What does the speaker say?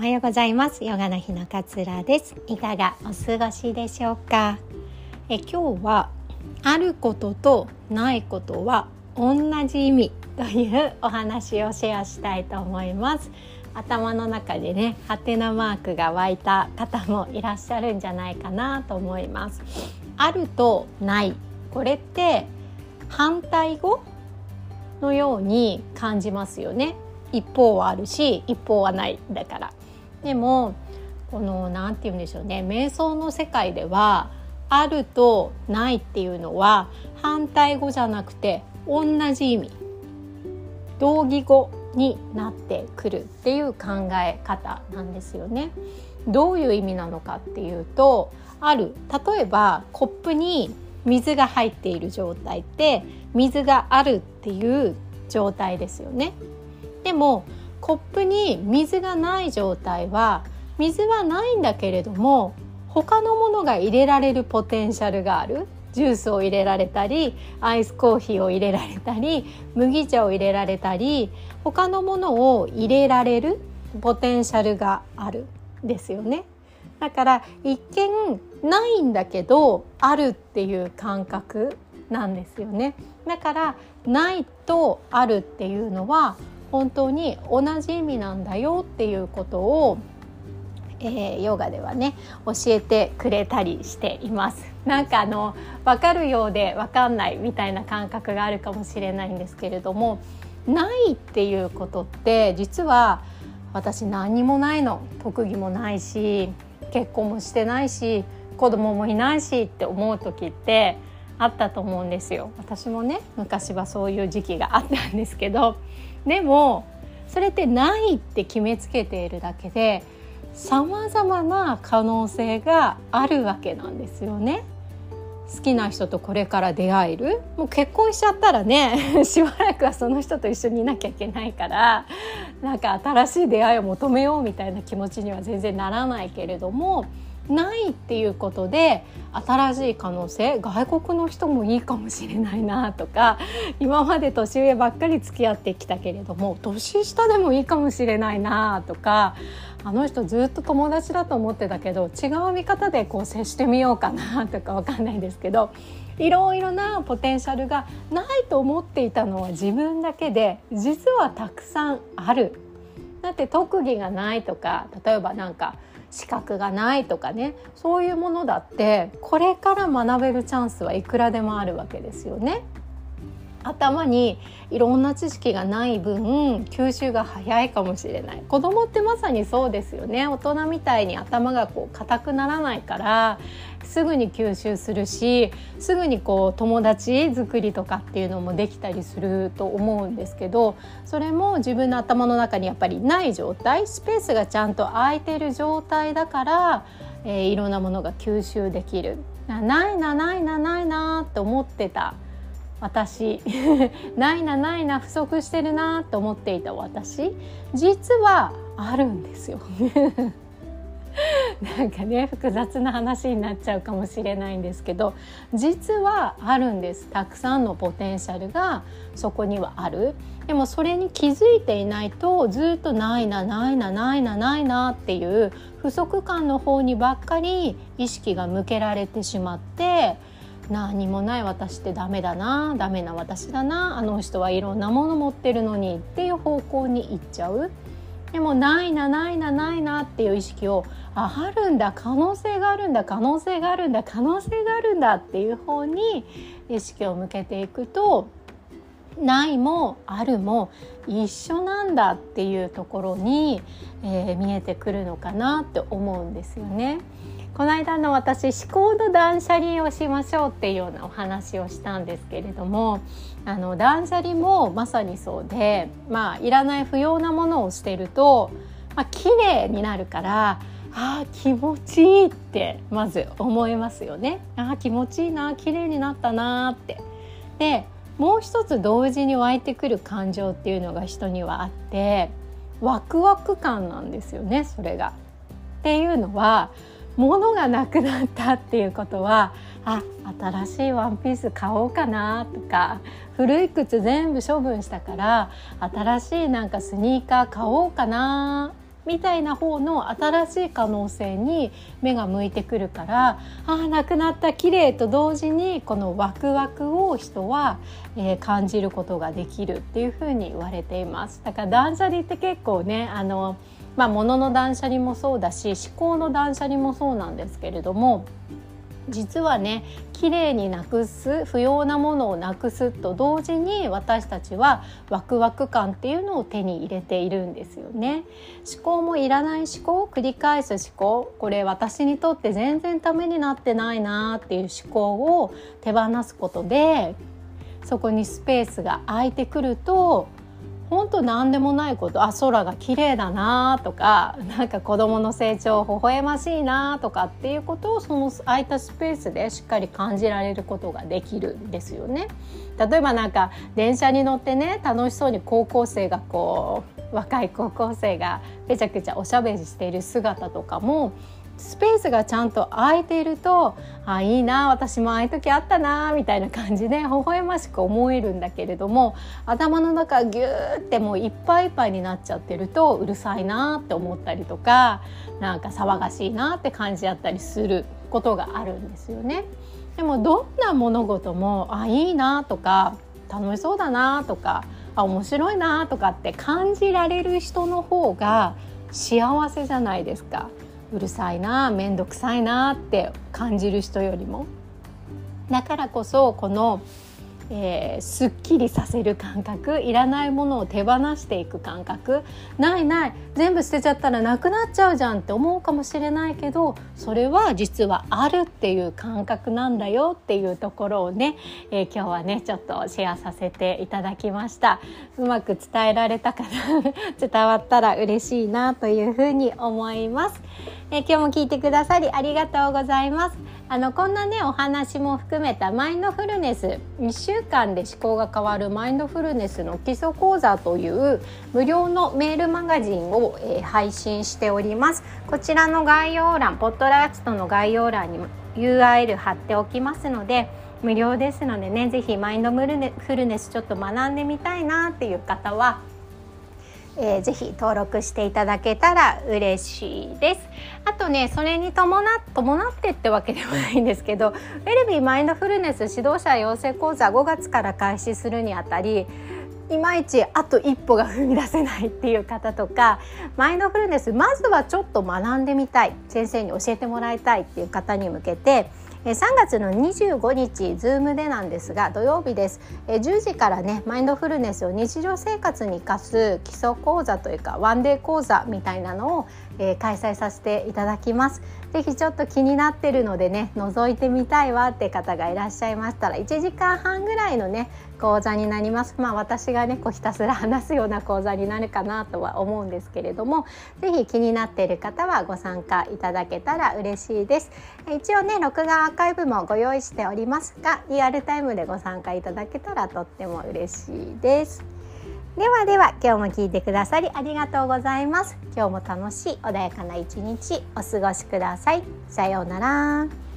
おはようございます。ヨガの日のかつらです。いかがお過ごしでしょうか？え今日はあることとないことは同じ意味というお話をシェアしたいと思います。頭の中でねハテナマークが湧いた方もいらっしゃるんじゃないかなと思います。あるとない。これって反対語のように感じますよね。一方はあるし一方はない。だからでもこの何て言うんでしょうね瞑想の世界ではあるとないっていうのは反対語じゃなくて同じ意味同義語になってくるっていう考え方なんですよね。どういう意味なのかっていうとある例えばコップに水が入っている状態って水があるっていう状態ですよね。でもコップに水がない状態は水はないんだけれども他のものが入れられるポテンシャルがあるジュースを入れられたりアイスコーヒーを入れられたり麦茶を入れられたり他のものを入れられるポテンシャルがあるですよね。だから一見ないんだけどあるっていう感覚なんですよね。だからないとあるっていうのは本当に同じ意味なんだよっていうことを、えー、ヨガではね教えてくれたりしています。なんかあの分かるようで分かんないみたいな感覚があるかもしれないんですけれどもないっていうことって実は私何にもないの特技もないし結婚もしてないし子供もいないしって思う時ってあったと思うんですよ私もね昔はそういう時期があったんですけどでもそれってないって決めつけているだけでさまざまな可能性があるわけなんですよね。好きな人とこれから出会える？もう結婚しちゃったらね しばらくはその人と一緒にいなきゃいけないからなんか新しい出会いを求めようみたいな気持ちには全然ならないけれどもないっていうことで新しい可能性外国の人もいいかもしれないなとか今まで年上ばっかり付き合ってきたけれども年下でもいいかもしれないなとかあの人ずっと友達だと思ってたけど違う見方でこう接してみようかなとかわかんないですけどいろいろなポテンシャルがないと思っていたのは自分だけで実はたくさんある。だって特技がないとか例えばなんか資格がないとかねそういうものだってこれから学べるチャンスはいくらでもあるわけですよね。頭にいろんな知識がない分吸収が早いかもしれない。子供ってまさにそうですよね。大人みたいに頭がこう硬くならないからすぐに吸収するしすぐにこう友達作りとかっていうのもできたりすると思うんですけどそれも自分の頭の中にやっぱりない状態スペースがちゃんと空いてる状態だから、えー、いろんなものが吸収できる。ないなないなないなって思ってた。私。ないなないな不足してるなと思っていた私。実はあるんですよ。なんかね複雑な話になっちゃうかもしれないんですけど実はあるんです。たくさんのポテンシャルがそこにはある。でもそれに気づいていないとずっとないなないなないなないなっていう不足感の方にばっかり意識が向けられてしまって何もない私ってダメだなダメな私だなあの人はいろんなもの持ってるのにっていう方向に行っちゃう。でもないなないなないなっていう意識をああるんだ可能性があるんだ可能性があるんだ可能性があるんだっていう方に意識を向けていくとないもあるも一緒なんだっていうところに、えー、見えてくるのかなって思うんですよね。この間の私思考の断捨離をしましょうっていうようなお話をしたんですけれどもあの断捨離もまさにそうでまあいらない不要なものを捨てると、まあ綺麗になるからあ気持ちいいってまず思いますよね。あ気持ちいいな綺麗になったなって。でもう一つ同時に湧いてくる感情っていうのが人にはあってワクワク感なんですよねそれが。っていうのは物がなくなったっていうことはあ新しいワンピース買おうかなとか古い靴全部処分したから新しいなんかスニーカー買おうかなみたいな方の新しい可能性に目が向いてくるからああなくなった綺麗と同時にこのワクワクを人は、えー、感じることができるっていうふうに言われています。だから断捨離って結構ねあのまあ物の断捨離もそうだし思考の断捨離もそうなんですけれども実はね綺麗になくす不要なものをなくすと同時に私たちはワクワク感っていうのを手に入れているんですよね。思考もいらない思考を繰り返す思考。これ私にとって全然ためになってないなっていう思考を手放すことでそこにスペースが空いてくると本当何でもないことあ空が綺麗だなとかなんか子どもの成長微笑ましいなとかっていうことをその空いたスペースでしっかり感じられることができるんですよね。例えばなんか電車に乗ってね楽しそうに高校生がこう若い高校生がぺちゃくちゃおしゃべりしている姿とかもスペースがちゃんと空いているとあいいな私もああいう時あったなみたいな感じで微笑ましく思えるんだけれども頭の中ギューってもういっぱいいっぱいになっちゃってるとうるさいなって思ったりとかなんか騒がしいなって感じだったりすることがあるんですよね。でもどんな物事もあいいなとか楽しそうだなとかあ面白いなとかって感じられる人の方が幸せじゃないですか。うるさいな面倒くさいなって感じる人よりも。だからこそこのえー、すっきりさせる感覚いらないものを手放していく感覚ないない全部捨てちゃったらなくなっちゃうじゃんって思うかもしれないけどそれは実はあるっていう感覚なんだよっていうところをね、えー、今日はねちょっとシェアさせていただきました。うまく伝えられたかな 伝わったら嬉しいなというふうに思います、え、今日も聞いてくださりありがとうございます。あのこんなねお話も含めたマインドフルネス1週間で思考が変わるマインドフルネスの基礎講座という無料のメールマガジンを、え、配信しております。こちらの概要欄ポッドラストの概要欄に URL 貼っておきますので無料ですのでね是非マインドフルネスちょっと学んでみたいなっていう方はえー、ぜひ登録していただけたら嬉しいです。あとねそれに伴伴ってってわけではないんですけどウェルビーマインドフルネス指導者養成講座5月から開始するにあたりいまいちあと一歩が踏み出せないっていう方とかマインドフルネスまずはちょっと学んでみたい先生に教えてもらいたいっていう方に向けて3月の25日 Zoom でなんですが土曜日です。10時からねマインドフルネスを日常生活に生かす基礎講座というかワンデー講座みたいなのをえ開催させていただきます。ぜひちょっと気になってるのでね覗いてみたいわって方がいらっしゃいましたら1時間半ぐらいのね講座になります。まあ私がねこうひたすら話すような講座になるかなとは思うんですけれどもぜひ気になっている方はご参加いただけたら嬉しいです。一応ね録画アーカイブもご用意しておりますがリアルタイムでご参加いただけたらとっても嬉しいです。ではでは今日も聞いてくださりありがとうございます今日も楽しい穏やかな一日お過ごしくださいさようなら